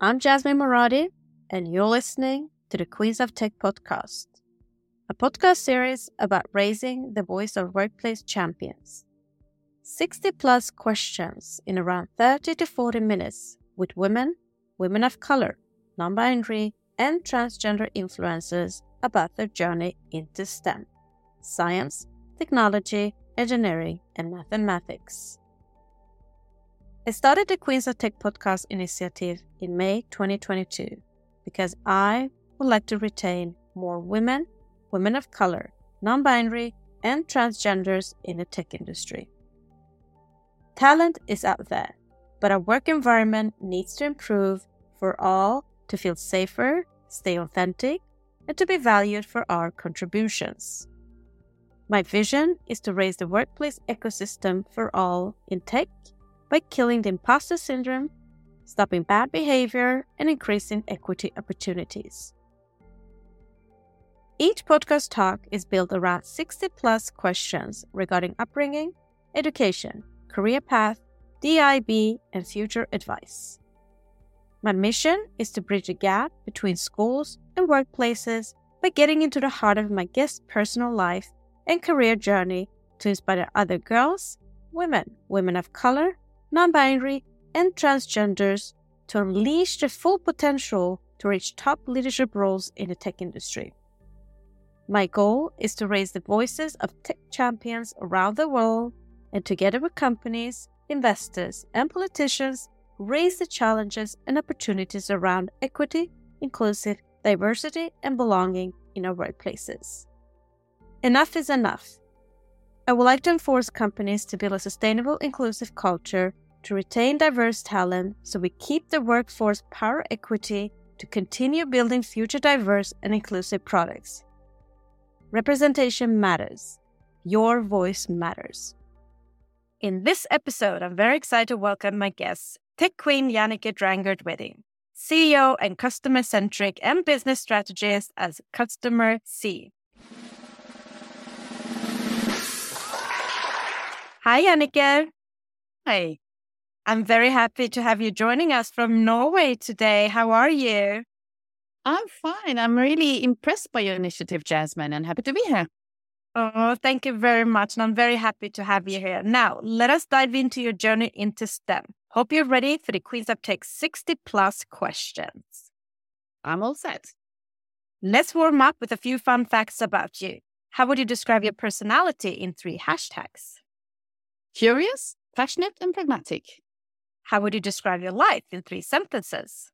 I'm Jasmine Moradi, and you're listening to the Queens of Tech podcast, a podcast series about raising the voice of workplace champions. 60 plus questions in around 30 to 40 minutes with women, women of color, non binary, and transgender influencers about their journey into STEM science, technology, engineering, and mathematics. I started the Queens of Tech podcast initiative in May 2022 because I would like to retain more women, women of color, non binary, and transgenders in the tech industry. Talent is out there, but our work environment needs to improve for all to feel safer, stay authentic, and to be valued for our contributions. My vision is to raise the workplace ecosystem for all in tech by killing the imposter syndrome, stopping bad behavior, and increasing equity opportunities. Each podcast talk is built around 60 plus questions regarding upbringing, education, career path, DIB, and future advice. My mission is to bridge the gap between schools and workplaces by getting into the heart of my guest's personal life and career journey to inspire other girls, women, women of color, non binary, and transgenders to unleash their full potential to reach top leadership roles in the tech industry. My goal is to raise the voices of tech champions around the world and together with companies, investors, and politicians, raise the challenges and opportunities around equity, inclusive, diversity, and belonging in our workplaces. Enough is enough. I would like to enforce companies to build a sustainable, inclusive culture to retain diverse talent so we keep the workforce power equity to continue building future diverse and inclusive products. Representation matters. Your voice matters. In this episode, I'm very excited to welcome my guest, Tech Queen Jannecke Drangert-Hveding, CEO and customer centric and business strategist as Customer C. Hi, Jannecke. Hi. I'm very happy to have you joining us from Norway today. How are you? I'm fine. I'm really impressed by your initiative, Jasmine, and happy to be here. Oh, thank you very much. And I'm very happy to have you here. Now, let us dive into your journey into STEM. Hope you're ready for the Queens Tech 60 plus questions. I'm all set. Let's warm up with a few fun facts about you. How would you describe your personality in three hashtags? Curious, passionate, and pragmatic. How would you describe your life in three sentences?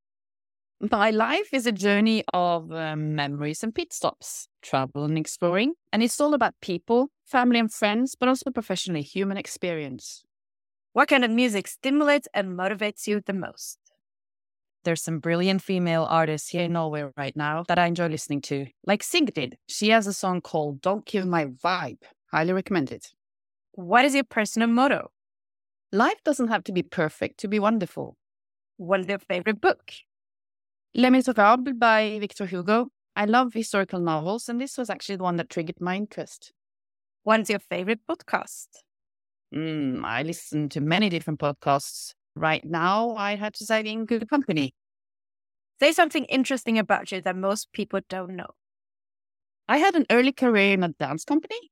My life is a journey of um, memories and pit stops, travel and exploring. And it's all about people, family and friends, but also professionally human experience. What kind of music stimulates and motivates you the most? There's some brilliant female artists here in Norway right now that I enjoy listening to, like Sigrid. She has a song called Don't Kill My Vibe. Highly recommend it. What is your personal motto? Life doesn't have to be perfect to be wonderful. What is your favorite book? Les Miserables by Victor Hugo. I love historical novels, and this was actually the one that triggered my interest. What's your favorite podcast? Mm, I listen to many different podcasts. Right now, I had to say in good company. Say something interesting about you that most people don't know. I had an early career in a dance company.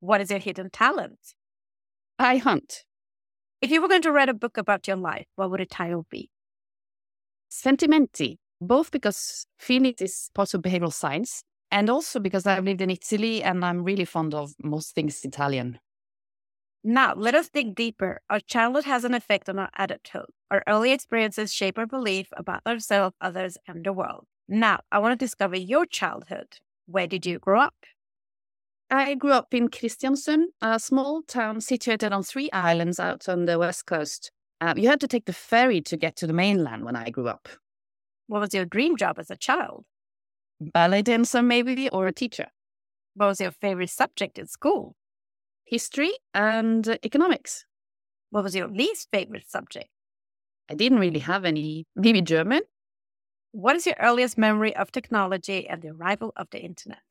What is your hidden talent? I hunt. If you were going to write a book about your life, what would the title be? Sentimenti, both because feelings is part of behavioral science and also because I've lived in Italy and I'm really fond of most things Italian. Now, let us dig deeper. Our childhood has an effect on our adulthood. Our early experiences shape our belief about ourselves, others, and the world. Now, I want to discover your childhood. Where did you grow up? I grew up in Kristiansund, a small town situated on three islands out on the west coast. Uh, you had to take the ferry to get to the mainland when I grew up. What was your dream job as a child? Ballet dancer, maybe, or a teacher. What was your favorite subject in school? History and economics. What was your least favorite subject? I didn't really have any. Maybe German. What is your earliest memory of technology and the arrival of the internet?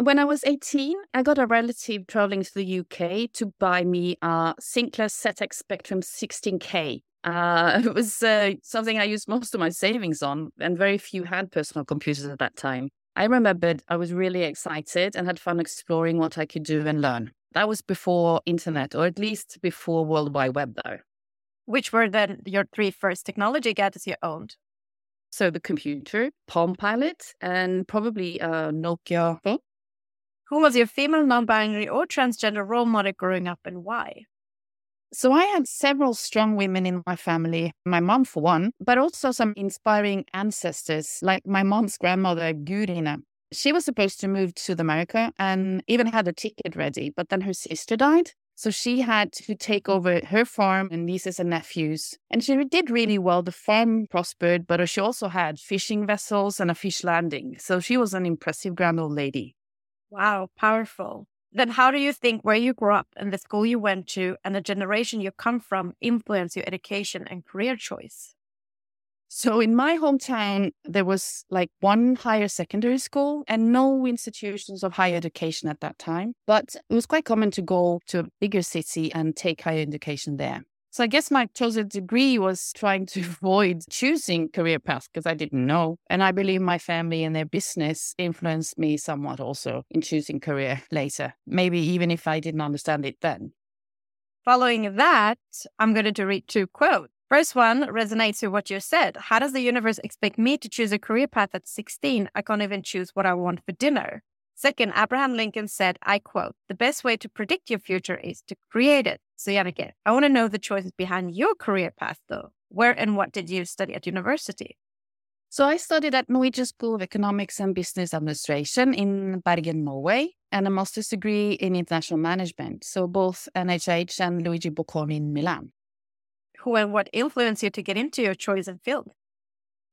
When I was 18, I got a relative traveling to the UK to buy me a Sinclair ZX Spectrum 16K. Uh, it was uh, something I used most of my savings on, and very few had personal computers at that time. I remembered I was really excited and had fun exploring what I could do and learn. That was before internet, or at least before World Wide Web, though. Which were then your three first technology gadgets you owned? So the computer, Palm Pilot, and probably a Nokia phone. Who was your female, non binary, or transgender role model growing up and why? So I had several strong women in my family, my mom for one, but also some inspiring ancestors, like my mom's grandmother, Gurina. She was supposed to move to America and even had a ticket ready, but then her sister died. So she had to take over her farm and nieces and nephews. And she did really well. The farm prospered, but she also had fishing vessels and a fish landing. So she was an impressive grand old lady. Wow, powerful. Then how do you think where you grew up and the school you went to and the generation you come from influence your education and career choice? So in my hometown, there was like one higher secondary school and no institutions of higher education at that time. But it was quite common to go to a bigger city and take higher education there. So I guess my chosen degree was trying to avoid choosing career path because I didn't know. And I believe my family and their business influenced me somewhat also in choosing career later, maybe even if I didn't understand it then. Following that, I'm going to read two quotes. First one resonates with what you said. How does the universe expect me to choose a career path at 16? I can't even choose what I want for dinner. Second, Abraham Lincoln said, I quote, the best way to predict your future is to create it. So, Jannecke, I want to know the choices behind your career path, though. Where and what did you study at university? So, I studied at Norwegian School of Economics and Business Administration in Bergen, Norway, and a master's degree in international management. So, both NHH and Luigi Bocconi in Milan who and what influenced you to get into your chosen field?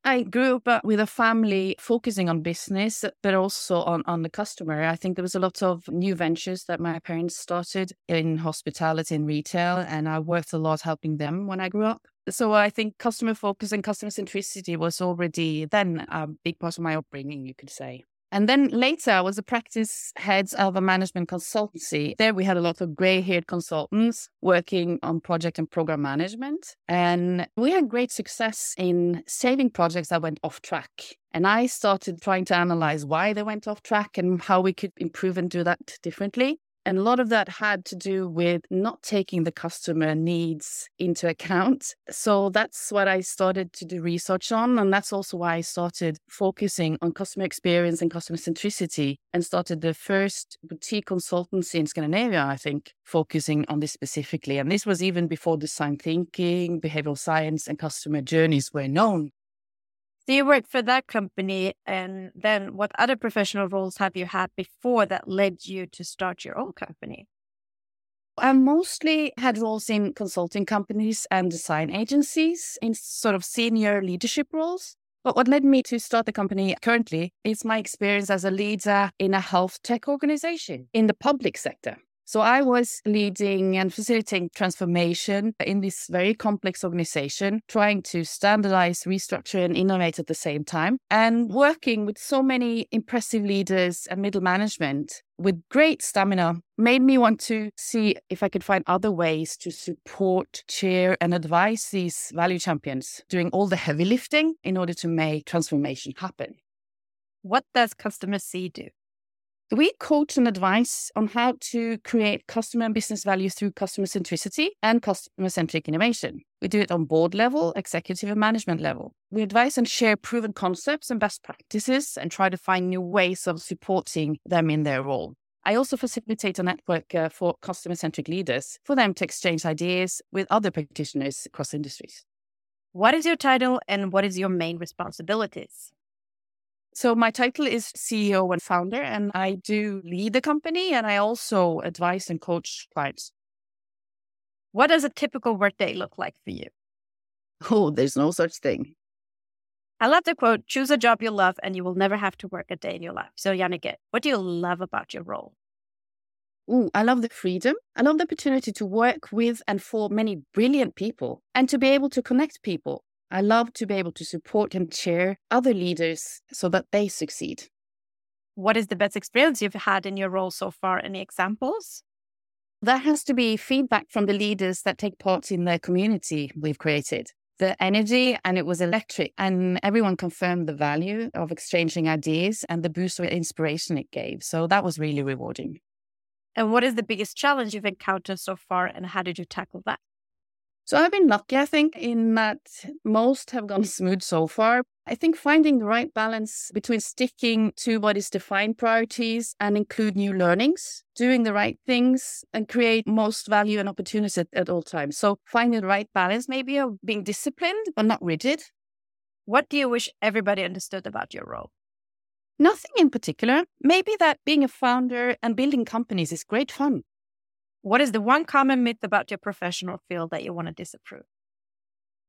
I grew up uh, with a family focusing on business, but also on, on the customer. I think there was a lot of new ventures that my parents started in hospitality and retail, and I worked a lot helping them when I grew up. So I think customer focus and customer centricity was already then a big part of my upbringing, you could say. And then later, I was a practice head of a management consultancy. There, we had a lot of gray haired consultants working on project and program management. And we had great success in saving projects that went off track. And I started trying to analyze why they went off track and how we could improve and do that differently. And a lot of that had to do with not taking the customer needs into account. So that's what I started to do research on. And that's also why I started focusing on customer experience and customer centricity and started the first boutique consultancy in Scandinavia, I think, focusing on this specifically. And this was even before design thinking, behavioral science, and customer journeys were known. So you worked for that company, and then what other professional roles have you had before that led you to start your own company? I mostly had roles in consulting companies and design agencies in sort of senior leadership roles. But what led me to start the company currently is my experience as a leader in a health tech organization in the public sector. So I was leading and facilitating transformation in this very complex organization, trying to standardize, restructure, and innovate at the same time, and working with so many impressive leaders and middle management with great stamina made me want to see if I could find other ways to support, chair, and advise these value champions doing all the heavy lifting in order to make transformation happen. What does Customer C do? We coach and advise on how to create customer and business value through customer centricity and customer centric innovation. We do it on board level, executive and management level. We advise and share proven concepts and best practices and try to find new ways of supporting them in their role. I also facilitate a network uh, for customer centric leaders for them to exchange ideas with other practitioners across industries. What is your title and what is your main responsibilities? So my title is CEO and founder, and I do lead the company and I also advise and coach clients. What does a typical workday look like for you? Oh, there's no such thing. I love the quote, choose a job you love and you will never have to work a day in your life. So Jannecke, what do you love about your role? Ooh, I love the freedom. I love the opportunity to work with and for many brilliant people and to be able to connect people I love to be able to support and cheer other leaders so that they succeed. What is the best experience you've had in your role so far? Any examples? There has to be feedback from the leaders that take part in the community we've created. The energy and it was electric, and everyone confirmed the value of exchanging ideas and the boost of inspiration it gave. So that was really rewarding. And what is the biggest challenge you've encountered so far, and how did you tackle that? So I've been lucky, I think, in that most have gone smooth so far. I think finding the right balance between sticking to what is defined priorities and include new learnings, doing the right things and create most value and opportunities at, at all times. So finding the right balance, maybe of being disciplined but not rigid. What do you wish everybody understood about your role? Nothing in particular. Maybe that being a founder and building companies is great fun. What is the one common myth about your professional field that you want to disapprove?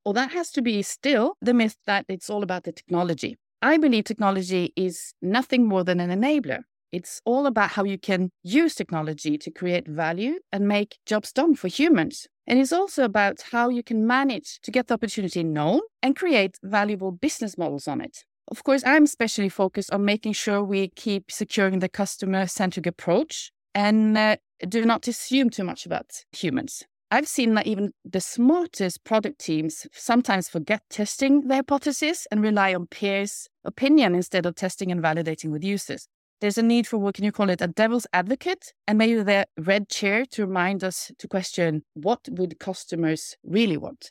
Well, that has to be still the myth that it's all about the technology. I believe technology is nothing more than an enabler. It's all about how you can use technology to create value and make jobs done for humans. And it's also about how you can manage to get the opportunity known and create valuable business models on it. Of course, I'm especially focused on making sure we keep securing the customer centric approach and uh, do not assume too much about humans. I've seen that even the smartest product teams sometimes forget testing the hypothesis and rely on peers' opinion instead of testing and validating with users. There's a need for what can you call it a devil's advocate and maybe the red chair to remind us to question what would customers really want.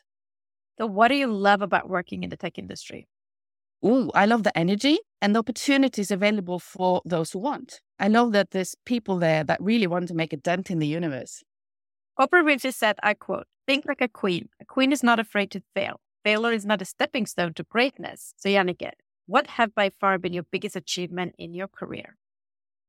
So what do you love about working in the tech industry? Oh, I love the energy and the opportunities available for those who want. I love that there's people there that really want to make a dent in the universe. Oprah Winfrey said, I quote, think like a queen. A queen is not afraid to fail. Failure is not a stepping stone to greatness. So, Jannecke, what have by far been your biggest achievement in your career?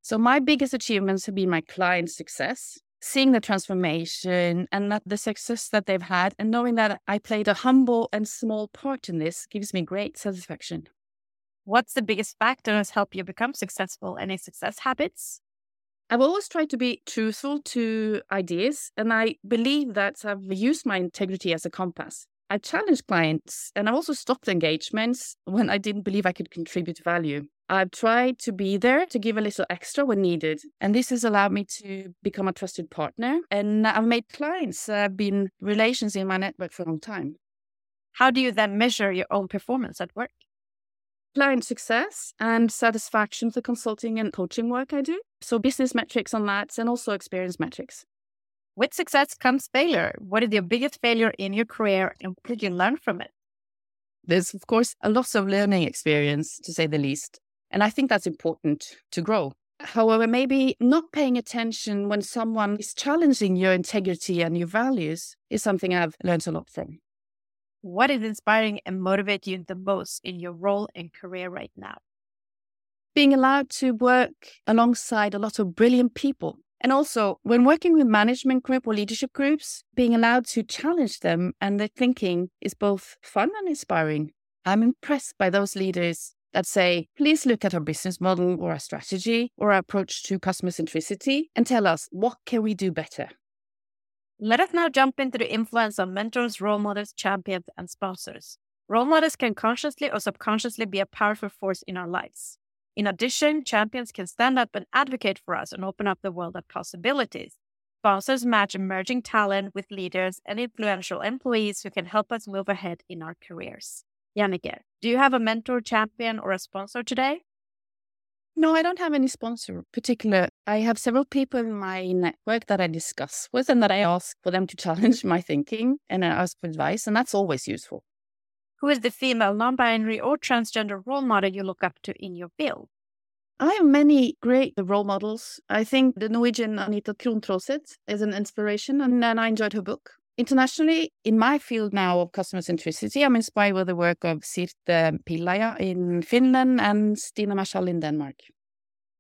So, my biggest achievements have been my client success, seeing the transformation and that the success that they've had, and knowing that I played a humble and small part in this gives me great satisfaction. What's the biggest factor that's helped you become successful? Any success habits? I've always tried to be truthful to ideas, and I believe that I've used my integrity as a compass. I've challenged clients and I've also stopped engagements when I didn't believe I could contribute value. I've tried to be there to give a little extra when needed. And this has allowed me to become a trusted partner. And I've made clients, I've been relations in my network for a long time. How do you then measure your own performance at work? Client success and satisfaction for consulting and coaching work I do. So business metrics on that and also experience metrics. With success comes failure. What is your biggest failure in your career and what did you learn from it? There's, of course, a lot of learning experience, to say the least. And I think that's important to grow. However, maybe not paying attention when someone is challenging your integrity and your values is something I've learned a lot from. What is inspiring and motivate you the most in your role and career right now? Being allowed to work alongside a lot of brilliant people. And also, when working with management group or leadership groups, being allowed to challenge them and their thinking is both fun and inspiring. I'm impressed by those leaders that say, please look at our business model or our strategy or our approach to customer centricity and tell us what can we do better. Let us now jump into the influence of mentors, role models, champions, and sponsors. Role models can consciously or subconsciously be a powerful force in our lives. In addition, champions can stand up and advocate for us and open up the world of possibilities. Sponsors match emerging talent with leaders and influential employees who can help us move ahead in our careers. Jannecke, do you have a mentor, champion, or a sponsor today? No, I don't have any sponsor particular. I have several people in my network that I discuss with and that I ask for them to challenge my thinking and I ask for advice, and that's always useful. Who is the female, non binary, or transgender role model you look up to in your field? I have many great role models. I think the Norwegian Anita Krohn Traaseth is an inspiration, and I enjoyed her book. Internationally, in my field now of customer centricity, I'm inspired by the work of Sirte Pihlaja in Finland and Stina Marshall in Denmark.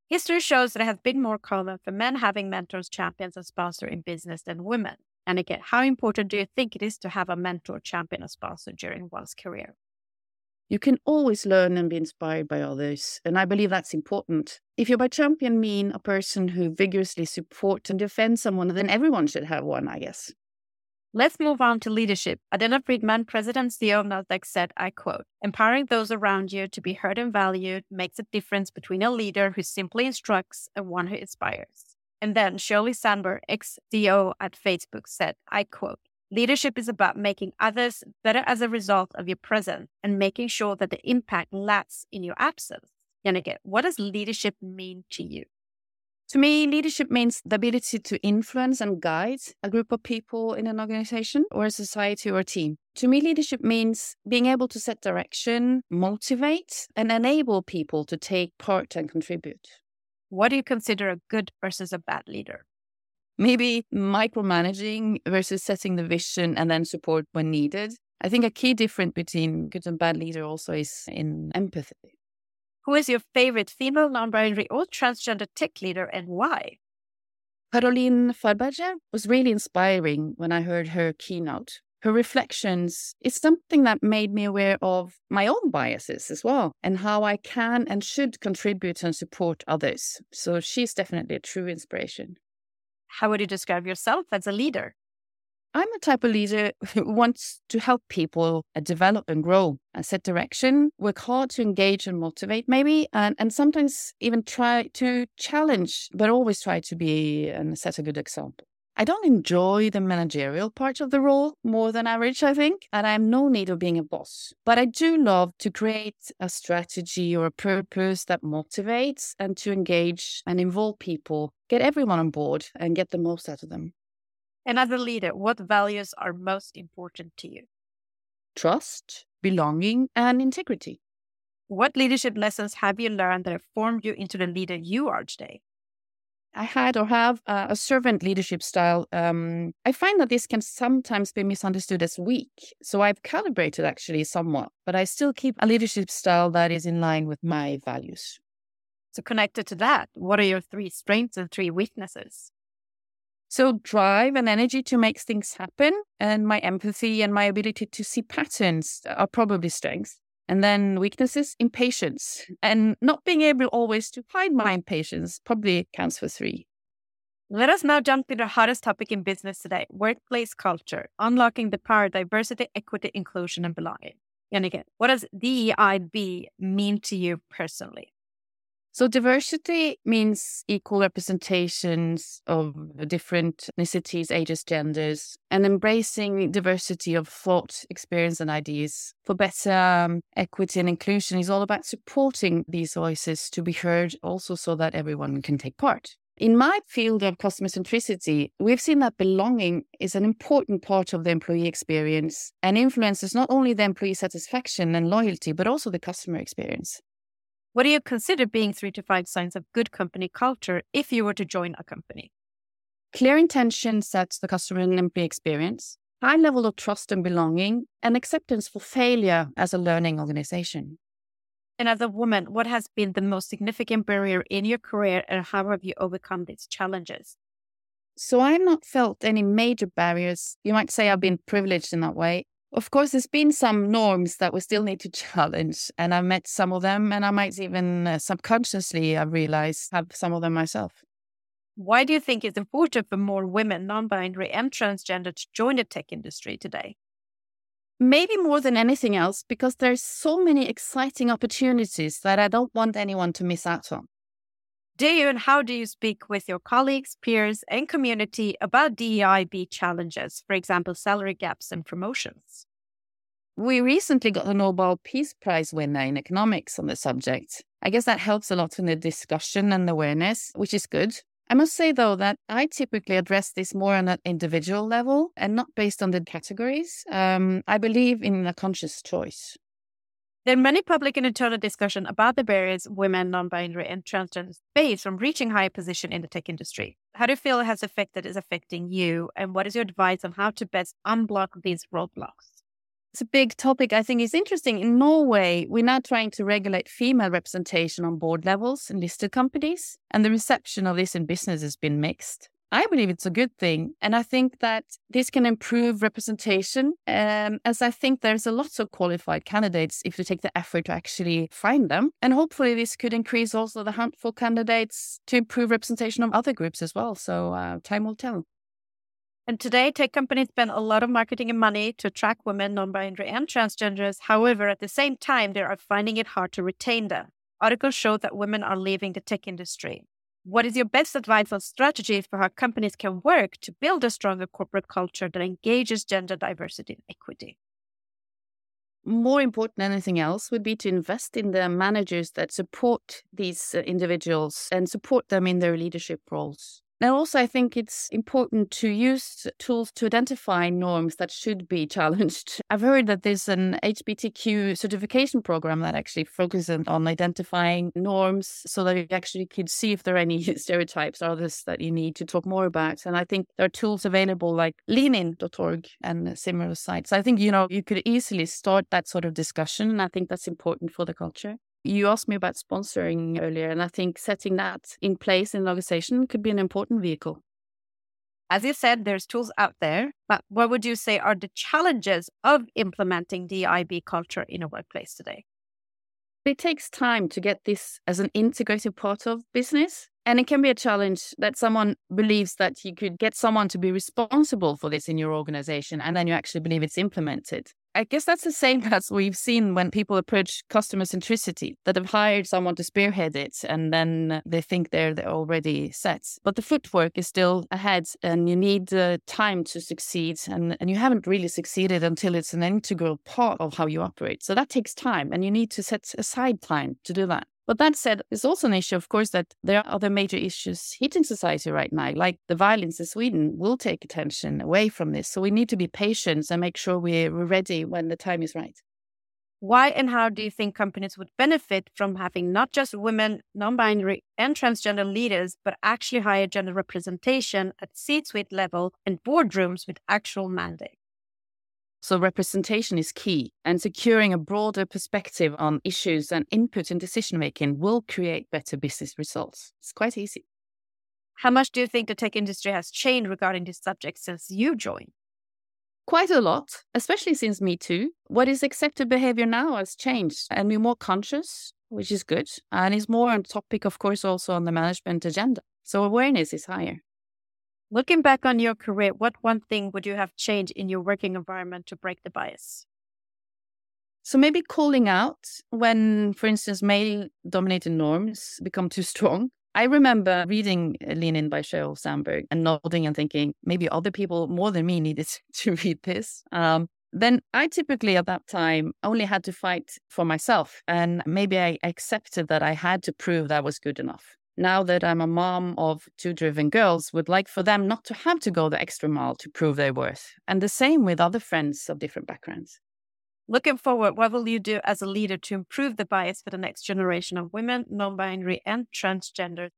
History shows that it has been more common for men having mentors, champions, and sponsors in business than women. And again, how important do you think it is to have a mentor, champion, or sponsor during one's career? You can always learn and be inspired by others, and I believe that's important. If you by champion mean a person who vigorously supports and defends someone, then everyone should have one, I guess. Let's move on to leadership. Adena Friedman, President CEO of Nasdaq, said, I quote, empowering those around you to be heard and valued makes a difference between a leader who simply instructs and one who inspires. And then Sheryl Sandberg, ex CEO at Facebook, said, I quote, Leadership is about making others better as a result of your presence and making sure that the impact lasts in your absence. Jannecke, what does leadership mean to you? To me, leadership means the ability to influence and guide a group of people in an organization or a society or a team. To me, leadership means being able to set direction, motivate, and enable people to take part and contribute. What do you consider a good versus a bad leader? Maybe micromanaging versus setting the vision and then support when needed. I think a key difference between good and bad leader also is in empathy. Who is your favorite female, non binary, or transgender tech leader and why? Caroline Farberger was really inspiring when I heard her keynote. Her reflections is something that made me aware of my own biases as well and how I can and should contribute and support others. So she's definitely a true inspiration. How would you describe yourself as a leader? I'm a type of leader who wants to help people uh, develop and grow and set direction, work hard to engage and motivate, maybe, and, and sometimes even try to challenge, but always try to be and set a good example. I don't enjoy the managerial part of the role more than average, I think, and I have no need of being a boss. But I do love to create a strategy or a purpose that motivates and to engage and involve people, get everyone on board and get the most out of them. And as a leader, what values are most important to you? Trust, belonging, and integrity. What leadership lessons have you learned that have formed you into the leader you are today? I had or have uh, a servant leadership style. Um, I find that this can sometimes be misunderstood as weak. So I've calibrated actually somewhat, but I still keep a leadership style that is in line with my values. So, connected to that, what are your three strengths and three weaknesses? So, drive and energy to make things happen, and my empathy and my ability to see patterns are probably strengths. And then weaknesses, impatience. And not being able always to hide my impatience probably counts for three. Let us now jump to the hottest topic in business today workplace culture, unlocking the power of diversity, equity, inclusion, and belonging. And again, what does DEIB mean to you personally? So diversity means equal representations of different ethnicities, ages, genders, and embracing diversity of thought, experience, and ideas. For better um, equity and inclusion is all about supporting these voices to be heard also so that everyone can take part. In my field of customer centricity, we've seen that belonging is an important part of the employee experience and influences not only the employee satisfaction and loyalty, but also the customer experience. What do you consider being three to five signs of good company culture if you were to join a company? Clear intention sets the customer and employee experience, high level of trust and belonging, and acceptance for failure as a learning organization. And as a woman, what has been the most significant barrier in your career and how have you overcome these challenges? So I've not felt any major barriers. You might say I've been privileged in that way. Of course, there's been some norms that we still need to challenge, and I've met some of them, and I might even uh, subconsciously, I realize, have some of them myself. Why do you think it's important for more women, non binary, and transgender to join the tech industry today? Maybe more than anything else, because there's so many exciting opportunities that I don't want anyone to miss out on. Do you and how do you speak with your colleagues, peers, and community about DEIB challenges, for example, salary gaps and promotions? We recently got a Nobel Peace Prize winner in economics on the subject. I guess that helps a lot in the discussion and awareness, which is good. I must say, though, that I typically address this more on an individual level and not based on the categories. Um, I believe in a conscious choice. There are many public and internal discussion about the barriers women, non-binary, and transgender face from reaching higher position in the tech industry. How do you feel it has affected is affecting you, and what is your advice on how to best unblock these roadblocks? It's a big topic. I think it's interesting. In Norway, we're now trying to regulate female representation on board levels in listed companies, and the reception of this in business has been mixed. I believe it's a good thing. And I think that this can improve representation, um, as I think there's a lot of qualified candidates if you take the effort to actually find them. And hopefully, this could increase also the hunt for candidates to improve representation of other groups as well. So, uh, time will tell. And today, tech companies spend a lot of marketing and money to attract women, non binary, and transgenders. However, at the same time, they are finding it hard to retain them. Articles show that women are leaving the tech industry. What is your best advice on strategy for how companies can work to build a stronger corporate culture that engages gender diversity and equity? More important than anything else would be to invest in the managers that support these uh, individuals and support them in their leadership roles. And also, I think it's important to use tools to identify norms that should be challenged. I've heard that there's an HBTQ certification program that actually focuses on identifying norms so that you actually could see if there are any stereotypes or others that you need to talk more about. And I think there are tools available like leanin.org and similar sites. I think, you know, you could easily start that sort of discussion. And I think that's important for the culture. You asked me about sponsoring earlier, and I think setting that in place in an organization could be an important vehicle. As you said, there's tools out there, but what would you say are the challenges of implementing DIB culture in a workplace today? It takes time to get this as an integrated part of business. And it can be a challenge that someone believes that you could get someone to be responsible for this in your organization, and then you actually believe it's implemented. I guess that's the same as we've seen when people approach customer centricity, that have hired someone to spearhead it and then they think they're, they're already set. But the footwork is still ahead and you need uh, time to succeed. And, and you haven't really succeeded until it's an integral part of how you operate. So that takes time and you need to set aside time to do that. But that said, it's also an issue, of course, that there are other major issues hitting society right now, like the violence in Sweden will take attention away from this. So we need to be patient and make sure we're ready when the time is right. Why and how do you think companies would benefit from having not just women, non binary, and transgender leaders, but actually higher gender representation at C suite level and boardrooms with actual mandate? So, representation is key, and securing a broader perspective on issues and input in decision making will create better business results. It's quite easy. How much do you think the tech industry has changed regarding this subject since you joined? Quite a lot, especially since Me Too. What is accepted behavior now has changed, and we're more conscious, which is good, and is more on topic, of course, also on the management agenda. So, awareness is higher. Looking back on your career, what one thing would you have changed in your working environment to break the bias? So maybe calling out when, for instance, male dominated norms become too strong. I remember reading Lean In by Sheryl Sandberg and nodding and thinking maybe other people more than me needed to read this. Um, then I typically at that time only had to fight for myself. And maybe I accepted that I had to prove that was good enough now that I'm a mom of two driven girls, would like for them not to have to go the extra mile to prove their worth. And the same with other friends of different backgrounds. Looking forward, what will you do as a leader to improve the bias for the next generation of women, non binary, and transgender?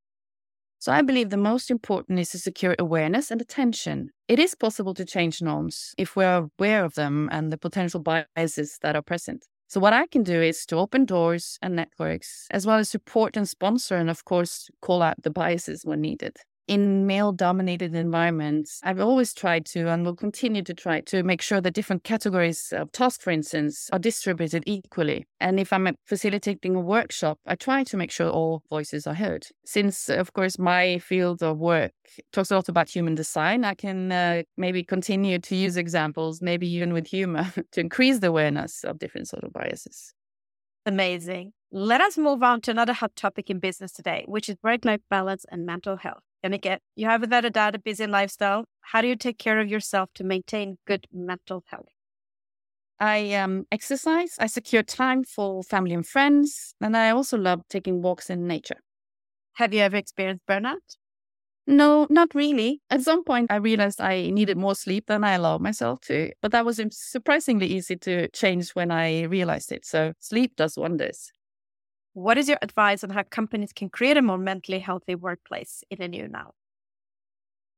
So, I believe the most important is to secure awareness and attention. It is possible to change norms if we're aware of them and the potential biases that are present. So, what I can do is to open doors and networks, as well as support and sponsor, and of course, call out the biases when needed in male dominated environments, I've always tried to and will continue to try to make sure that different categories of tasks, for instance, are distributed equally. And if I'm facilitating a workshop, I try to make sure all voices are heard. Since, of course, my field of work talks a lot about human design, I can uh, maybe continue to use examples, maybe even with humor, to increase the awareness of different sort of biases. Amazing. Let us move on to another hot topic in business today, which is work life balance and mental health. Jannecke, you have without a doubt a busy lifestyle. How do you take care of yourself to maintain good mental health? I um, exercise, I secure time for family and friends, and I also love taking walks in nature. Have you ever experienced burnout? No, not really. At some point, I realized I needed more sleep than I allowed myself to, but that was surprisingly easy to change when I realized it. So, sleep does wonders. What is your advice on how companies can create a more mentally healthy workplace in the new now?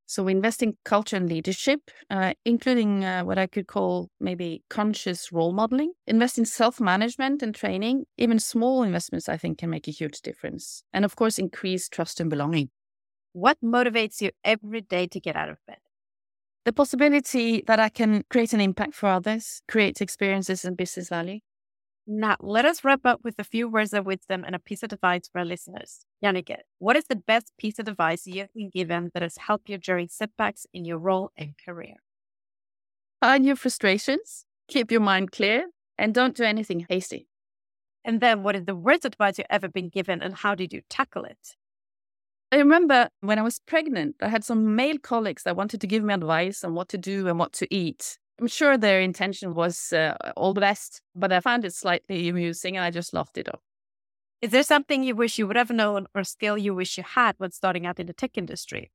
So we invest in culture and leadership, uh, including uh, what I could call maybe conscious role modeling. Invest in self-management and training. Even small investments, I think, can make a huge difference. And of course, increase trust and belonging. What motivates you every day to get out of bed? The possibility that I can create an impact for others, create experiences and business value. Now, let us wrap up with a few words of wisdom and a piece of advice for our listeners. Jannecke, what is the best piece of advice you've been given that has helped you during setbacks in your role and career? Find your frustrations, keep your mind clear, and don't do anything hasty. And then, what is the worst advice you've ever been given, and how did you tackle it? I remember when I was pregnant, I had some male colleagues that wanted to give me advice on what to do and what to eat. I'm sure their intention was uh, all the best, but I found it slightly amusing and I just laughed it off. Is there something you wish you would have known or skill you wish you had when starting out in the tech industry?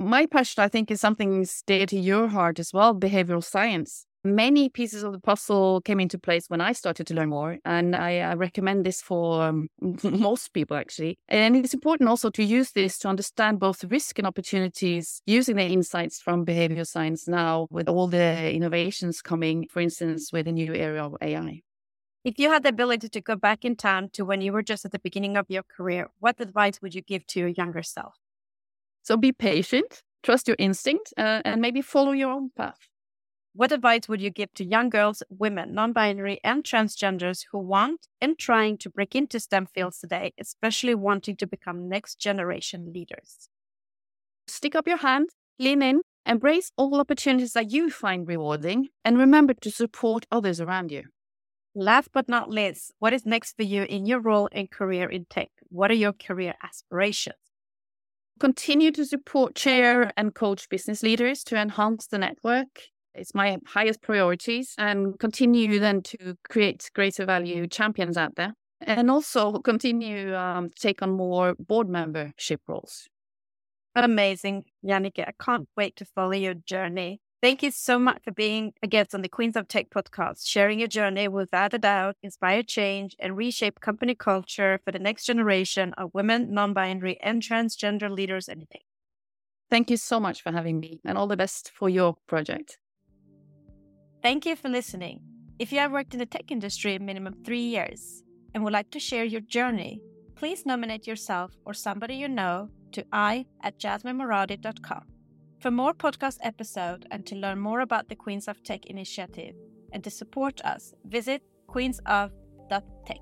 My passion, I think, is something dear to your heart as well behavioral science many pieces of the puzzle came into place when I started to learn more. And I, I recommend this for um, most people, actually. And it's important also to use this to understand both risk and opportunities using the insights from behavioral science now with all the innovations coming, for instance, with the new area of AI. If you had the ability to go back in time to when you were just at the beginning of your career, what advice would you give to your younger self? So be patient, trust your instinct, uh, and maybe follow your own path. What advice would you give to young girls, women, non binary, and transgenders who want and trying to break into STEM fields today, especially wanting to become next generation leaders? Stick up your hand, lean in, embrace all opportunities that you find rewarding, and remember to support others around you. Last but not least, what is next for you in your role and career in tech? What are your career aspirations? Continue to support, chair, and coach business leaders to enhance the network it's my highest priorities and continue then to create greater value champions out there and also continue um, to take on more board membership roles. Amazing, Jannecke. I can't wait to follow your journey. Thank you so much for being a guest on the Queens of Tech podcast, sharing your journey without a doubt, inspire change, and reshape company culture for the next generation of women, non binary, and transgender leaders in tech. Thank you so much for having me, and all the best for your project. Thank you for listening. If you have worked in the tech industry a minimum three years and would like to share your journey, please nominate yourself or somebody you know to i at jasminemoradi.com. For more podcast episodes and to learn more about the Queens of Tech initiative and to support us, visit queensof.tech.